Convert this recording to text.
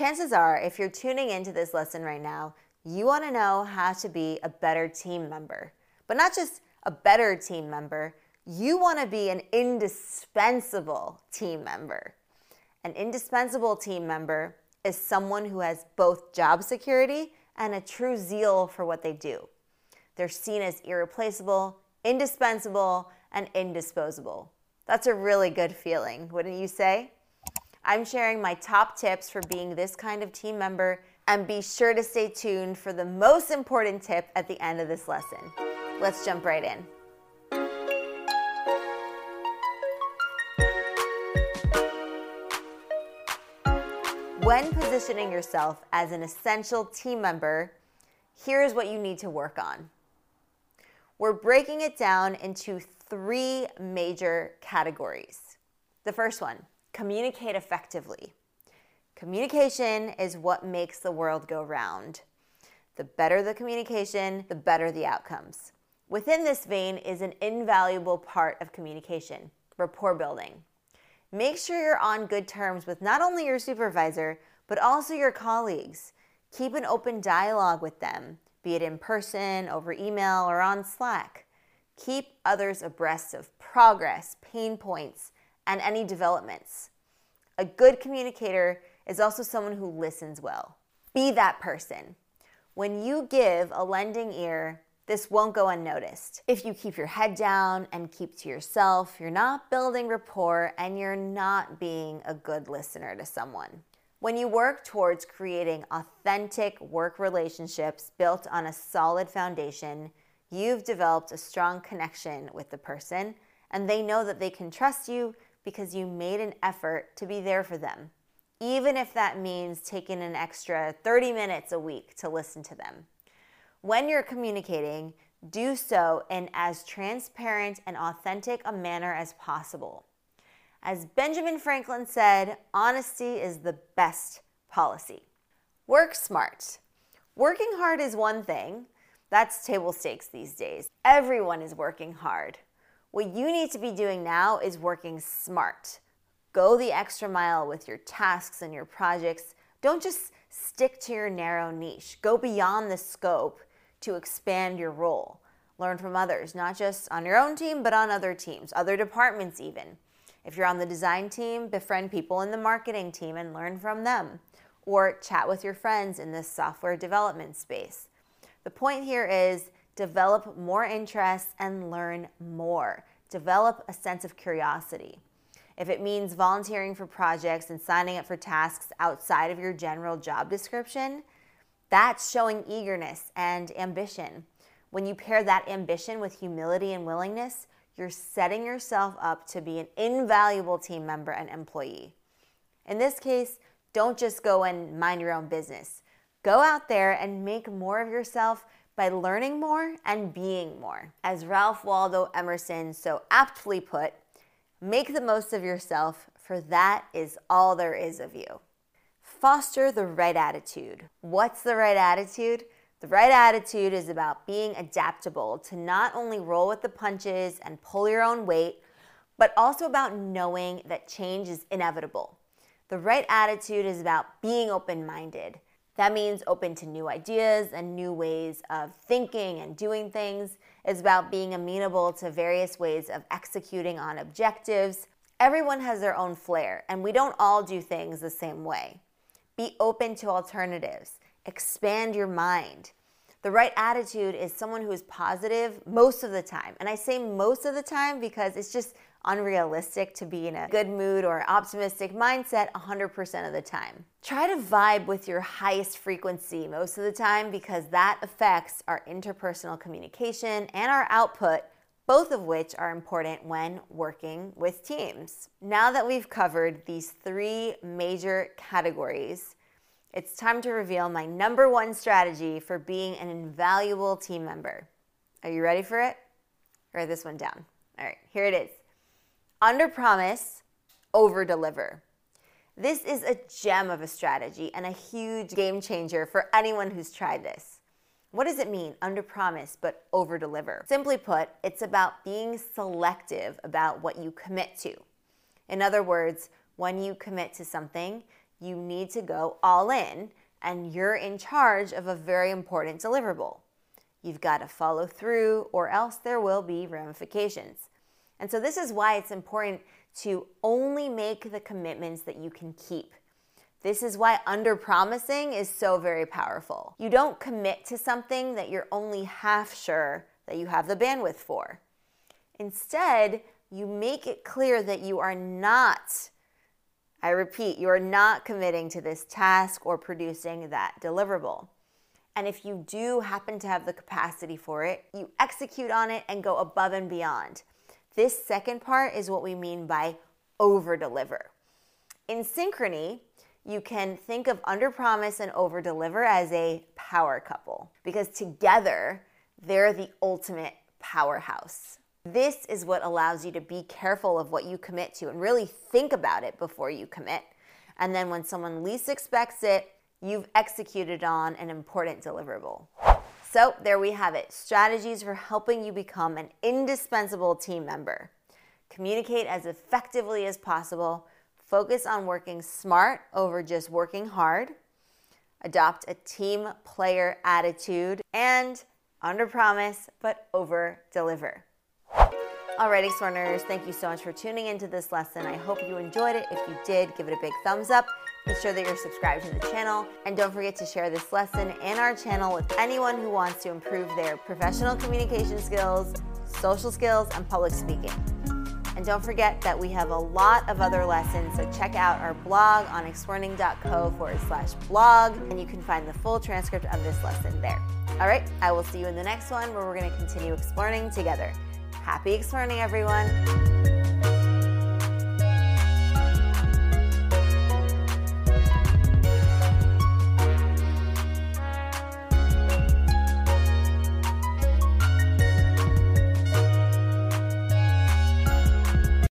chances are, if you're tuning into this lesson right now, you want to know how to be a better team member. But not just a better team member, you want to be an indispensable team member. An indispensable team member is someone who has both job security and a true zeal for what they do. They're seen as irreplaceable, indispensable, and indisposable. That's a really good feeling, wouldn't you say? I'm sharing my top tips for being this kind of team member, and be sure to stay tuned for the most important tip at the end of this lesson. Let's jump right in. When positioning yourself as an essential team member, here's what you need to work on. We're breaking it down into three major categories. The first one communicate effectively. Communication is what makes the world go round. The better the communication, the better the outcomes. Within this vein is an invaluable part of communication rapport building. Make sure you're on good terms with not only your supervisor, but also your colleagues. Keep an open dialogue with them, be it in person, over email, or on Slack. Keep others abreast of progress, pain points, and any developments. A good communicator is also someone who listens well. Be that person. When you give a lending ear, this won't go unnoticed. If you keep your head down and keep to yourself, you're not building rapport and you're not being a good listener to someone. When you work towards creating authentic work relationships built on a solid foundation, you've developed a strong connection with the person and they know that they can trust you because you made an effort to be there for them, even if that means taking an extra 30 minutes a week to listen to them. When you're communicating, do so in as transparent and authentic a manner as possible. As Benjamin Franklin said, honesty is the best policy. Work smart. Working hard is one thing. That's table stakes these days. Everyone is working hard. What you need to be doing now is working smart. Go the extra mile with your tasks and your projects. Don't just stick to your narrow niche. Go beyond the scope to expand your role. Learn from others, not just on your own team, but on other teams, other departments, even. If you're on the design team, befriend people in the marketing team and learn from them. Or chat with your friends in the software development space. The point here is develop more interests and learn more. Develop a sense of curiosity. If it means volunteering for projects and signing up for tasks outside of your general job description, that's showing eagerness and ambition. When you pair that ambition with humility and willingness, you're setting yourself up to be an invaluable team member and employee. In this case, don't just go and mind your own business. Go out there and make more of yourself by learning more and being more. As Ralph Waldo Emerson so aptly put, make the most of yourself, for that is all there is of you. Foster the right attitude. What's the right attitude? The right attitude is about being adaptable to not only roll with the punches and pull your own weight, but also about knowing that change is inevitable. The right attitude is about being open minded that means open to new ideas and new ways of thinking and doing things. It's about being amenable to various ways of executing on objectives. Everyone has their own flair, and we don't all do things the same way. Be open to alternatives, expand your mind. The right attitude is someone who is positive most of the time. And I say most of the time because it's just unrealistic to be in a good mood or optimistic mindset 100% of the time. Try to vibe with your highest frequency most of the time because that affects our interpersonal communication and our output, both of which are important when working with teams. Now that we've covered these three major categories, it's time to reveal my number one strategy for being an invaluable team member. Are you ready for it? Write this one down. All right, here it is under promise, over deliver. This is a gem of a strategy and a huge game changer for anyone who's tried this. What does it mean, under promise but over deliver? Simply put, it's about being selective about what you commit to. In other words, when you commit to something, you need to go all in and you're in charge of a very important deliverable. You've got to follow through, or else there will be ramifications. And so, this is why it's important to only make the commitments that you can keep. This is why under promising is so very powerful. You don't commit to something that you're only half sure that you have the bandwidth for. Instead, you make it clear that you are not, I repeat, you are not committing to this task or producing that deliverable. And if you do happen to have the capacity for it, you execute on it and go above and beyond. This second part is what we mean by over deliver. In synchrony, you can think of under promise and over deliver as a power couple because together they're the ultimate powerhouse. This is what allows you to be careful of what you commit to and really think about it before you commit. And then when someone least expects it, you've executed on an important deliverable. So, there we have it strategies for helping you become an indispensable team member. Communicate as effectively as possible, focus on working smart over just working hard, adopt a team player attitude, and under promise but over deliver. Alrighty, Explearners, thank you so much for tuning into this lesson. I hope you enjoyed it. If you did, give it a big thumbs up. Make sure that you're subscribed to the channel. And don't forget to share this lesson and our channel with anyone who wants to improve their professional communication skills, social skills, and public speaking. And don't forget that we have a lot of other lessons, so check out our blog on explearning.co forward slash blog, and you can find the full transcript of this lesson there. All right, I will see you in the next one where we're going to continue exploring together. Happy Explearning, everyone.